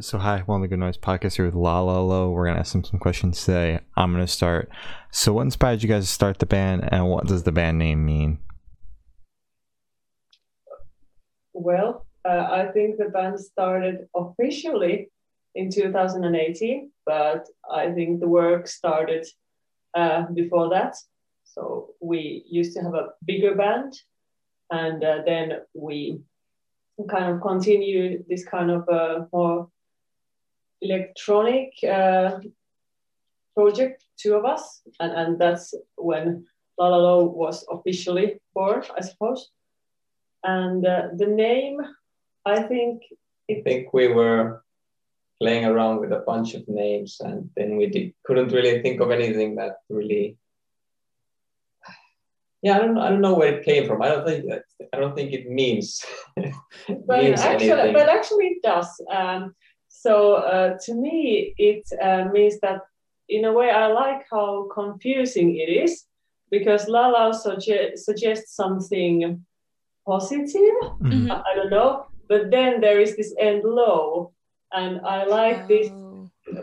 So hi, One the Good Noise podcast here with La La Lo. We're gonna ask them some questions today. I'm gonna start. So what inspired you guys to start the band and what does the band name mean? Well, uh, I think the band started officially in 2018, but I think the work started uh, before that. So we used to have a bigger band, and uh, then we kind of continue this kind of uh, more electronic uh, project, two of us, and, and that's when La La Lo was officially born, I suppose. And uh, the name, I think. I think we were playing around with a bunch of names, and then we did, couldn't really think of anything that really. Yeah, I don't, I don't know where it came from. I don't think I don't think it means. but means actually, anything. but actually, it does. Um, so uh, to me, it uh, means that in a way I like how confusing it is because Lala suge- suggests something positive. Mm-hmm. I, I, don't know, but then there is this end low, and I like oh. this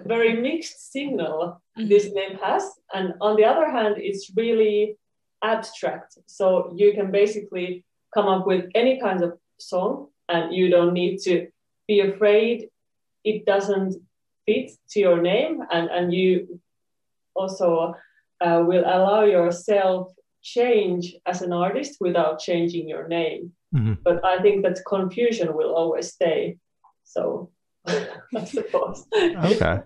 very mixed signal mm-hmm. this name has. And on the other hand, it's really abstract. So you can basically come up with any kind of song, and you don't need to be afraid it doesn't fit to your name and, and you also uh, will allow yourself change as an artist without changing your name. Mm-hmm. but i think that confusion will always stay so i suppose okay.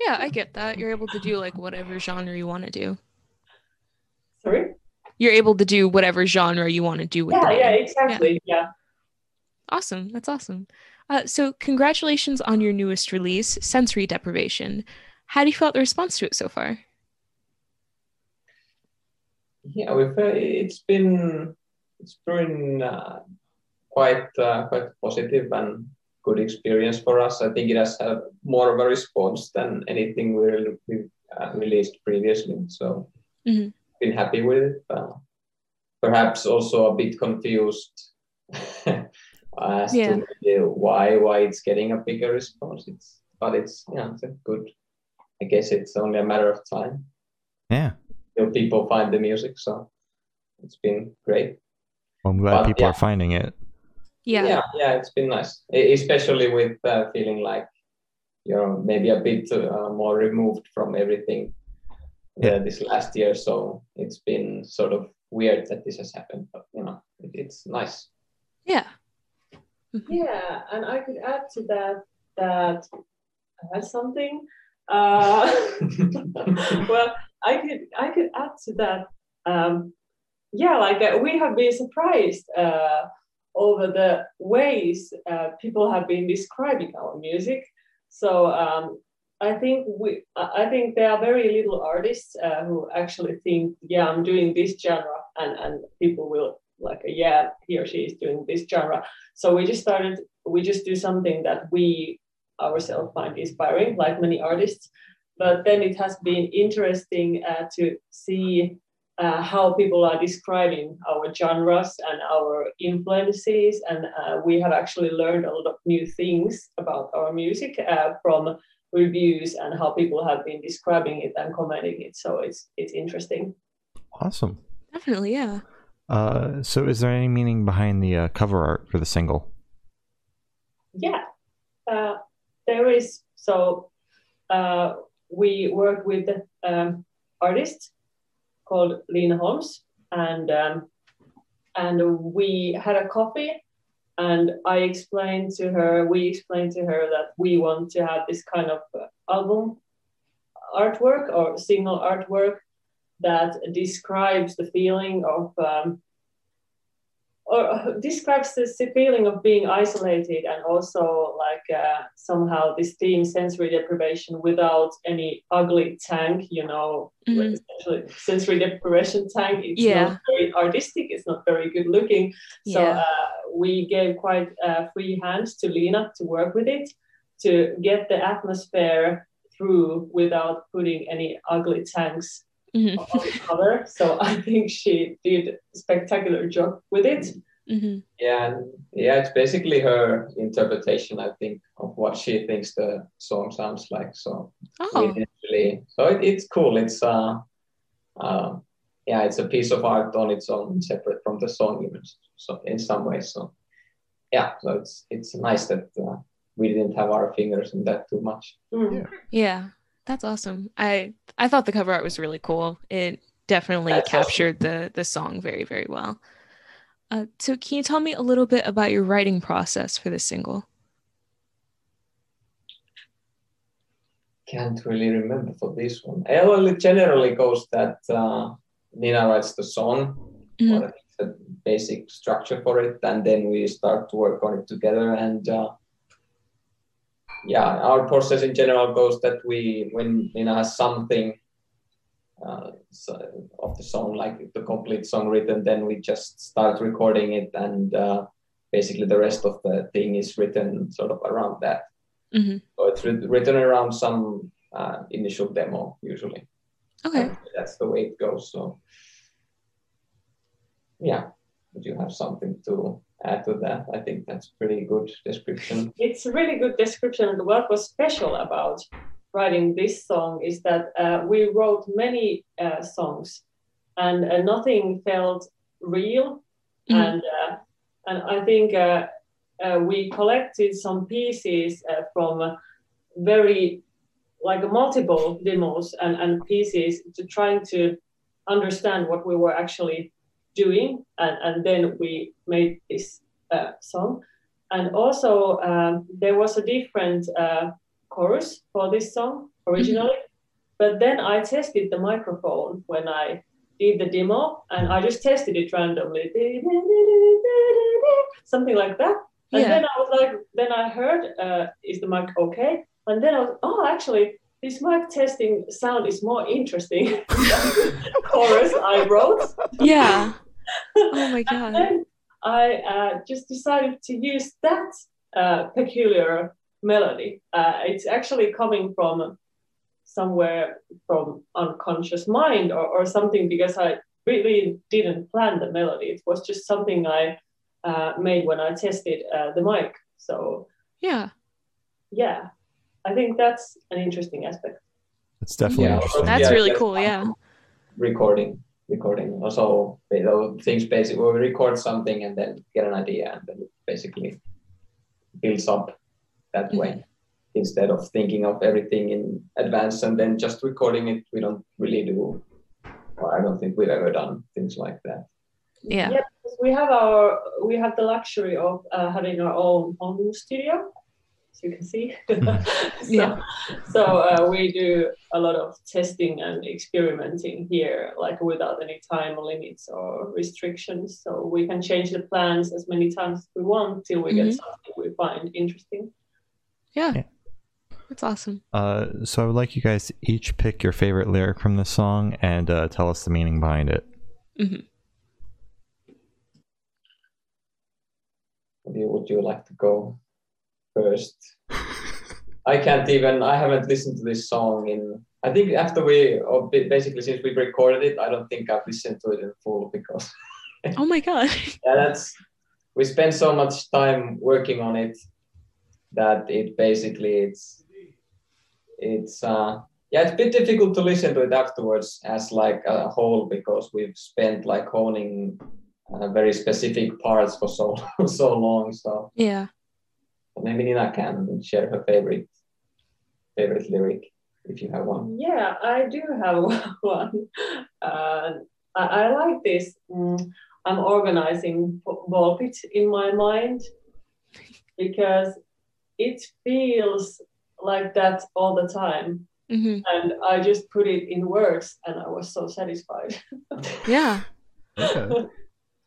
Yeah i get that. You're able to do like whatever genre you want to do. Sorry? You're able to do whatever genre you want to do with yeah yeah exactly yeah. yeah. Awesome. That's awesome uh, so, congratulations on your newest release, Sensory Deprivation. How do you felt the response to it so far? Yeah, we've uh, it's been it's been uh, quite uh, quite positive and good experience for us. I think it has had more of a response than anything we we uh, released previously. So, mm-hmm. been happy with it. Perhaps also a bit confused as yeah. to why why it's getting a bigger response. It's but it's yeah, it's a good. I guess it's only a matter of time. Yeah. Till people find the music, so it's been great. Well, I'm glad but, people yeah. are finding it. Yeah. Yeah, yeah, it's been nice, especially with uh, feeling like you're maybe a bit uh, more removed from everything uh, yeah. this last year. So it's been sort of weird that this has happened, but you know, it, it's nice. Yeah. Yeah, and I could add to that that something. Uh, well, I could I could add to that. Um, yeah, like uh, we have been surprised uh, over the ways uh, people have been describing our music. So um, I think we I think there are very little artists uh, who actually think, yeah, I'm doing this genre, and and people will like yeah he or she is doing this genre. So we just started we just do something that we ourselves find inspiring like many artists. But then it has been interesting uh, to see uh, how people are describing our genres and our influences. And uh, we have actually learned a lot of new things about our music uh, from reviews and how people have been describing it and commenting it. So it's it's interesting. Awesome. Definitely yeah uh, so, is there any meaning behind the uh, cover art for the single? Yeah, uh, there is. So, uh, we work with um, artist called Lena Holmes, and um, and we had a coffee, and I explained to her. We explained to her that we want to have this kind of album artwork or single artwork that describes the feeling of um, or describes this feeling of being isolated and also like uh, somehow this theme sensory deprivation without any ugly tank you know mm-hmm. sensory deprivation tank it's yeah. not very artistic it's not very good looking so yeah. uh, we gave quite uh, free hands to lena to work with it to get the atmosphere through without putting any ugly tanks mm-hmm. on the cover. So I think she did a spectacular job with it. hmm Yeah, and yeah, it's basically her interpretation, I think, of what she thinks the song sounds like. So Oh, really, so it, it's cool. It's uh, uh, yeah, it's a piece of art on its own, separate from the song, even so in some ways. So yeah, so it's it's nice that uh, we didn't have our fingers in that too much. Mm. Yeah. yeah, that's awesome. I I thought the cover art was really cool. It definitely That's awesome. captured the the song very very well. Uh, so can you tell me a little bit about your writing process for this single? Can't really remember for this one. Well, it generally goes that uh, Nina writes the song, Mhm. or the basic structure for it, and then we start to work on it together. And uh, yeah, our process in general goes that we, when Nina has something uh, so of the song, like the complete song written, then we just start recording it, and uh, basically the rest of the thing is written sort of around that. Mhm. So it's writ- written around some uh, initial demo usually. Okay. That's the way it goes. So yeah, would you have something to add to that? I think that's pretty good description. It's a really good description. And what was special about writing this song is that uh, we wrote many uh, songs, and uh, nothing felt real. Mhm. And uh, and I think uh, uh, we collected some pieces uh, from very like multiple demos and, and pieces to trying to understand what we were actually doing, and, and then we made this uh, song. And also um, there was a different uh, chorus for this song originally. But then i tested the microphone when i did the demo and i just tested it randomly. Something like that. And Yeah. then i was like then i heard uh, is the mic okay? And then i was oh actually this mic testing sound is more interesting than the chorus i wrote Yeah. Oh my and god. then I uh, just decided to use that uh, peculiar melody. Uh, it's actually coming from somewhere from unconscious mind or, or something because I really didn't plan the melody. It was just something I uh, made when I tested uh, the mic. So Yeah. yeah, I think that's an interesting aspect. It's definitely Yeah. interesting. That's Yeah, really that's cool. Yeah. recording, recording. Also, you know, things basically we record something and then get an idea and then it basically builds up that way. Instead of thinking of everything in advance and then just recording it, we don't really do. Or I don't think we've ever done things like that. Yeah. Yeah, we have our we have the luxury of uh, having our own home studio, as you can see. so Yeah. so uh, we do a lot of testing and experimenting here, like without any time limits or restrictions. So we can change the plans as many times as we want till we Mhm. get something we find interesting. Yeah. Yeah. That's awesome. Uh, so I would like you guys to each pick your favorite lyric from the song and uh, tell us the meaning behind it. hmm Would you, would you like to go first? I can't even. I haven't listened to this song in. I think after we, or basically since we recorded it, I don't think I've listened to it in full because Oh my god. yeah, that's we spent so much time working on it that it basically it's it's uh yeah it's a bit difficult to listen to it afterwards as like a whole because we've spent like honing uh, very specific parts for so so long so yeah. Maybe Nina can share her favorite favorite lyric if you have one Yeah, I do have one. Uh, I, I like this. Mm, I'm organizing b- ball pit in my mind because it feels like that all the time. hmm And I just put it in words and I was so satisfied. Yeah. Okay.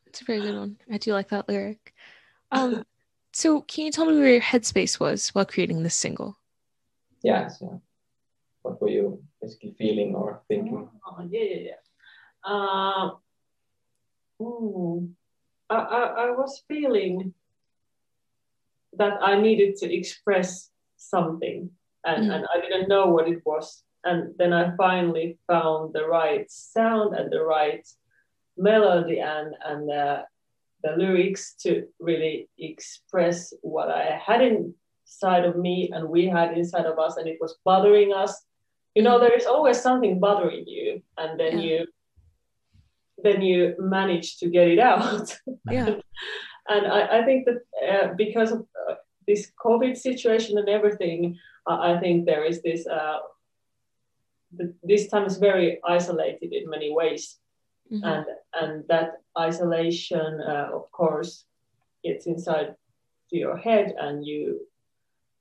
It's a very good one. I do like that lyric. Um, so can you tell me where your headspace was while creating this single? yeah so what were you basically feeling or thinking Oh, yeah, yeah, yeah. Uh, I, I, I was feeling that I needed to express something, and, Mm. and I didn't know what it was. And then I finally found the right sound and the right melody and and uh, the lyrics to really express what I had inside of me and we had inside of us, and it was bothering us. You know, there is always something bothering you, and then Yeah. you then you manage to get it out. Yeah. and I, I think that uh, because of uh, this COVID situation and everything, uh, I think there is this. Uh, th- this time is very isolated in many ways, Mhm. and and that isolation, uh, of course, gets inside to your head, and you,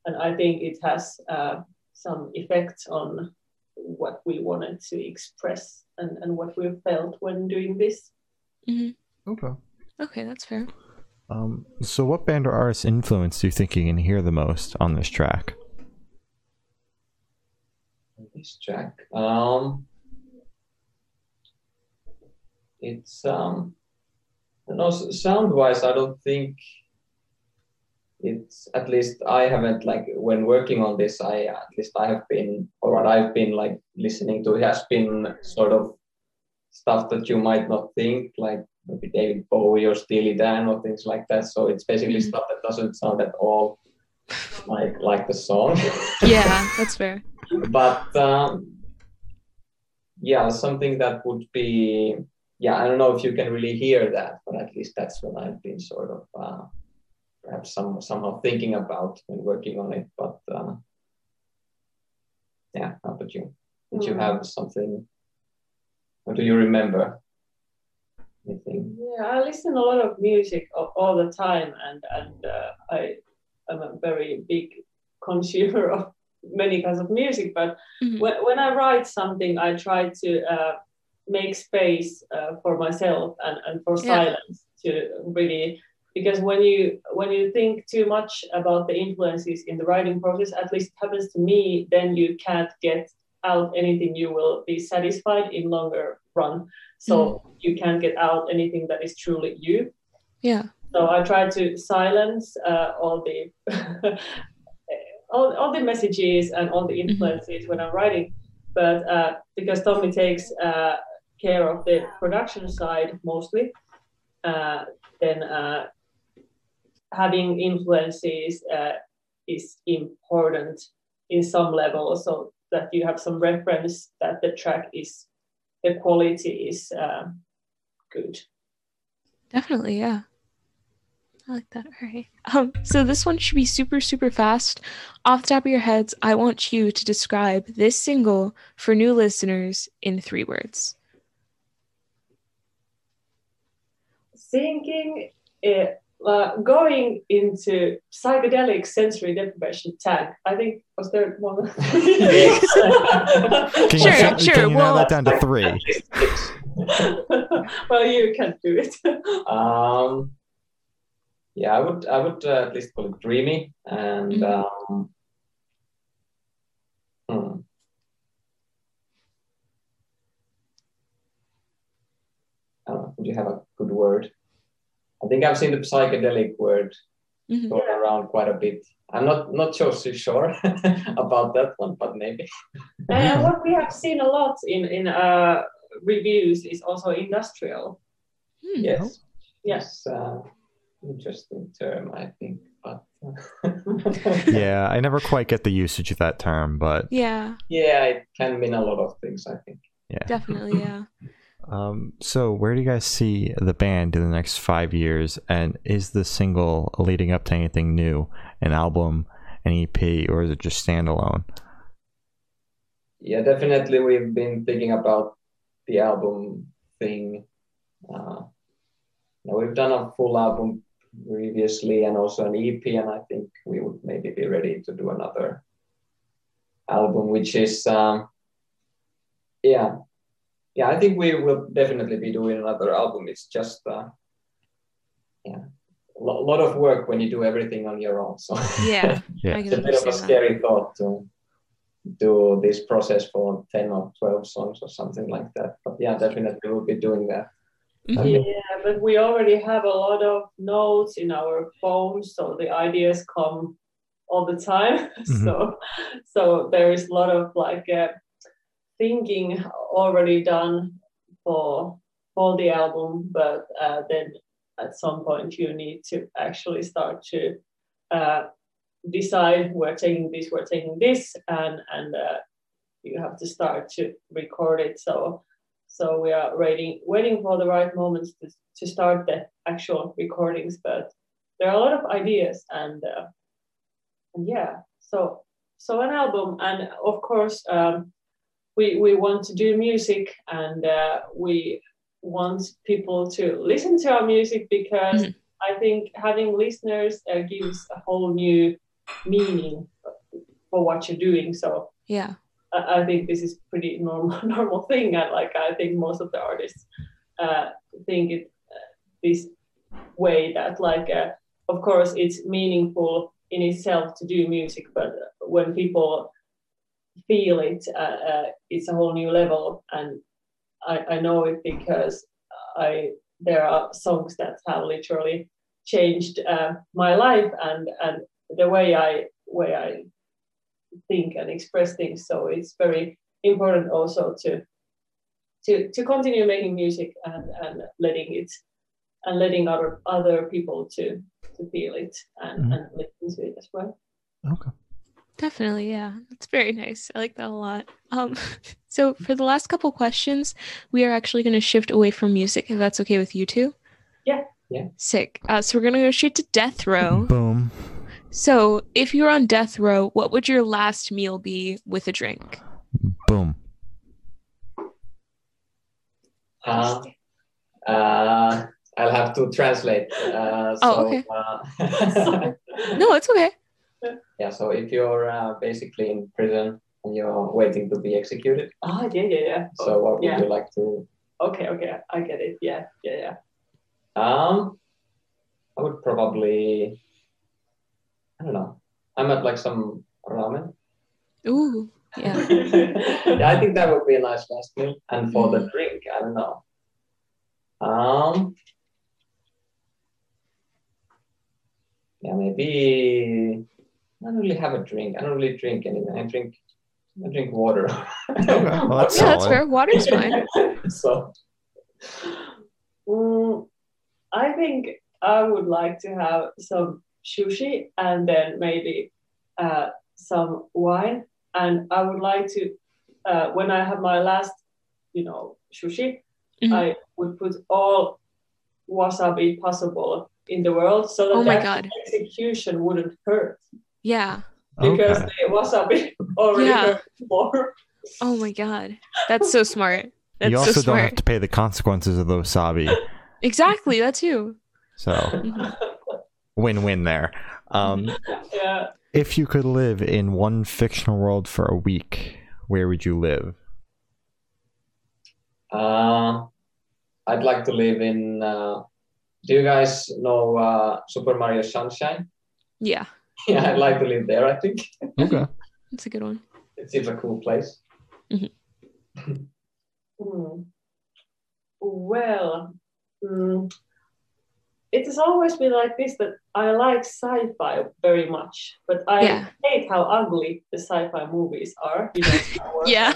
and I think it has uh, some effect on what we wanted to express and, and what we felt when doing this. Okay. Okay, that's fair. Um, so, what band or artist influence do you think you can hear the most on this track? This track. Um, it's um, no sound wise. I don't think it's at least I haven't like when working on this. I at least I have been or what I've been like listening to has been sort of stuff that you might not think like maybe David Bowie or Steely Dan or things like that. So it's basically Mhm. stuff that doesn't sound at all like like the song. Yeah, that's fair. but um, yeah, something that would be yeah. I don't know if you can really hear that, but at least that's what I've been sort of uh, perhaps some somehow thinking about when working on it. But uh, yeah, how about you? Did you Mm. have something? Or do you remember anything? Yeah, I listen a lot of music all, all the time, and and uh, I am a very big consumer of many kinds of music. But Mhm. when, when I write something, I try to uh, make space uh, for myself and, and for Yeah. silence to really because when you when you think too much about the influences in the writing process, at least it happens to me, then you can't get out anything you will be satisfied in longer run. So you can't get out anything that is truly you. Yeah. So I try to silence uh, all the all, all the messages and all the influences when I'm writing. But uh, because Tommy takes uh, care of the production side mostly, uh, then uh, having influences uh, is important in some level, so that you have some reference that the track is the quality is uh, good. Definitely, yeah. I like that. All right. Um, so this one should be super, super fast. Off the top of your heads, I want you to describe this single for new listeners in three words. Thinking uh, uh, going into psychedelic sensory deprivation tank. I think was there one. Can Sure, you, can sure, you narrow well- that down to three? well, you can do it. Um, yeah, I would I would uh, at least call it dreamy and Mhm. um, hmm. I don't know, would you have a good word? I think I've seen the psychedelic word Mhm. going around quite a bit. I'm not not so so sure about that one, but maybe. and what we have seen a lot in in uh, reviews is also industrial. Hmm. Yes. Yes. Uh, interesting term, I think. But uh, Yeah, I never quite get the usage of that term, but Yeah, yeah, it can mean a lot of things. I think. yeah. definitely, yeah. Um, so where do you guys see the band in the next five years? And is the single leading up to anything new, an album, an EP, or is it just standalone? Yeah, definitely. We've been thinking about the album thing. Uh, now we've done a full album previously and also an EP, and I think we would maybe be ready to do another album, which is, um, yeah, yeah. I think we will definitely be doing another album. It's just, uh, yeah, a lo- lot of work when you do everything on your own. So Yeah, Yeah. It's a bit of a understand that. scary thought to do this process for 10 or 12 songs or something like that. But yeah, definitely we'll be doing that. Mhm. Yeah, but we already have a lot of notes in our phones, so the ideas come all the time. So, so there is a lot of like uh, thinking already done for for the album, but uh, then at some point you need to actually start to uh, decide we're taking this, we're taking this, and and uh, you have to start to record it. So so we are waiting waiting for the right moments to, to start the actual recordings. But there are a lot of ideas, and, uh, and yeah, so so an album, and of course. Um, we, we want to do music and uh, we want people to listen to our music because mm-hmm. I think having listeners uh, gives a whole new meaning for what you're doing. So yeah, I, I think this is pretty normal normal thing, and like I think most of the artists uh, think it uh, this way that like uh, of course it's meaningful in itself to do music, but when people feel it, uh, uh, it's a whole new level, and I, I know it because I there are songs that have literally changed uh, my life and and the way I way I think and express things. So it's very important also to to to continue making music and and letting it and letting other other people to to feel it and, mm-hmm. and listen to it as well. Okay. Definitely, yeah. That's very nice. I like that a lot. Um so for the last couple questions, we are actually going to shift away from music if that's okay with you too. Yeah. Yeah. Sick. Uh, so we're going to go straight to death row. Boom. So, if you were on death row, what would your last meal be with a drink? Boom. Uh, uh, I'll have to translate. Uh, oh, so, oh, okay. Uh, no, it's okay. Yeah, so if you're uh, basically in prison and you're waiting to be executed. Oh, yeah, yeah, yeah. So, what would yeah. you like to? Okay, okay, I get it. Yeah, yeah, yeah. Um, I would probably I don't know. I'm at like some ramen. Ooh, yeah. yeah, I think that would be a nice last meal. And for mm. the drink, I don't know. Um, yeah, maybe I don't really have a drink. I don't really drink anything. I drink, I drink water. okay, well, that's yeah, that's fair. Water's fine. so, mm, I think I would like to have some sushi and then maybe uh, some wine. And I would like to, uh, when I have my last, you know, sushi, mm-hmm. I would put all wasabi possible in the world so that oh my God. execution wouldn't hurt. Yeah. Because okay. the wasabi already yeah. more. Oh my God. That's so smart. That's you also so don't have to pay the consequences of the wasabi. exactly. That too. So. Win-win there. Um, yeah. If you could live in one fictional world for a week, where would you live? Uh, I'd like to live in. Uh, do you guys know uh, Super Mario Sunshine? Yeah. Yeah, I'd like to live there. I think. Okay. That's a good one. It seems a cool place. Mm-hmm. mm. Well, mm, it has always been like this that I like sci-fi very much, but I yeah. hate how ugly the sci-fi movies are. You know, yeah.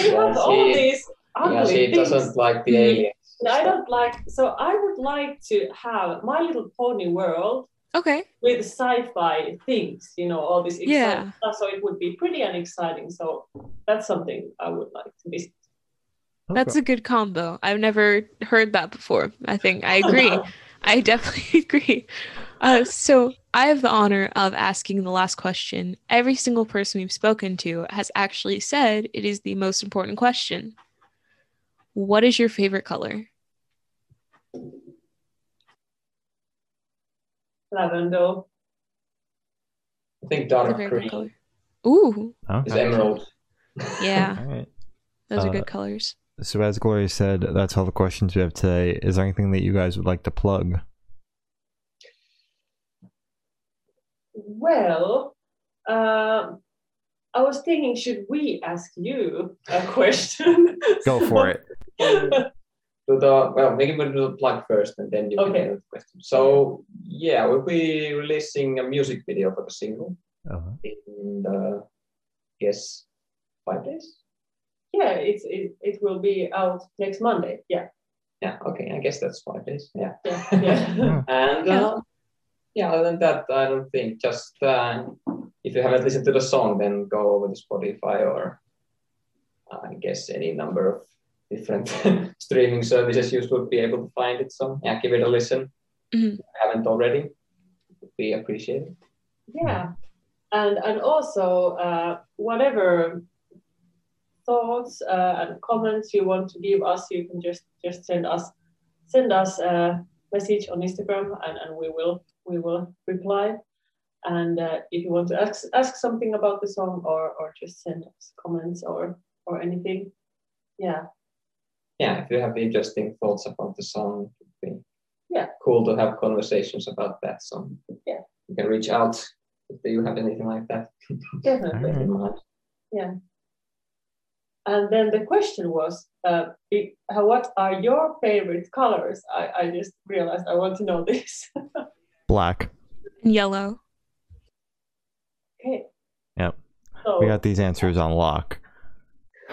You have yeah, all these ugly yeah, she things. doesn't like the aliens. I don't like. So I would like to have My Little Pony world. Okay. With sci-fi things, you know, all this exciting yeah. stuff. So it would be pretty and exciting. So that's something I would like to visit. That's a good combo. I've never heard that before. I think I agree. I definitely agree. Uh, so I have the honor of asking the last question. Every single person we've spoken to has actually said it is the most important question. What is your favorite color? Lavender. I think dark green. Color. Ooh. Okay. Is emerald. Yeah. right. Those uh, are good colors. So, as Gloria said, that's all the questions we have today. Is there anything that you guys would like to plug? Well, uh, I was thinking, should we ask you a question? Go for it. To the well, maybe we'll do the plug first, and then you okay. can do the question. So yeah, we'll be releasing a music video for the single uh-huh. in the yes five days yeah, it's it, it will be out next Monday. Yeah. yeah, okay, I guess that's five days. Yeah. Yeah, yeah. and Yeah. uh, yeah, other than that, I don't think. Just uh, if you haven't listened to the song, then go over to Spotify or uh, I guess any number of different streaming services you would be able to find it. So yeah, give it a listen. Mhm. If you haven't already, it would be appreciated. yeah and and also uh, whatever thoughts uh, and comments you want to give us you can just just send us send us a message on instagram and, and we will we will reply and uh, if you want to ask ask something about the song or or just send us comments or or anything yeah Yeah, if you have interesting thoughts about the song, it would be Yeah. cool to have conversations about that song. Yeah. you can reach out if you have anything like that. definitely in mind. Yeah. And then the question was, uh, be- what are your favorite colors? I, I just realized I want to know this. Black. And yellow. okay. Yep. So, We got these answers on lock.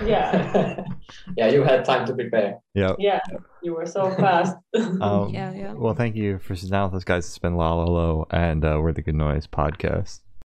Yeah, yeah, you had time to prepare. yeah yeah, you were so fast. Um, Yeah, yeah. Well, thank you for sitting down with us, guys. It's been La La Lo and uh, We're the Good Noise podcast.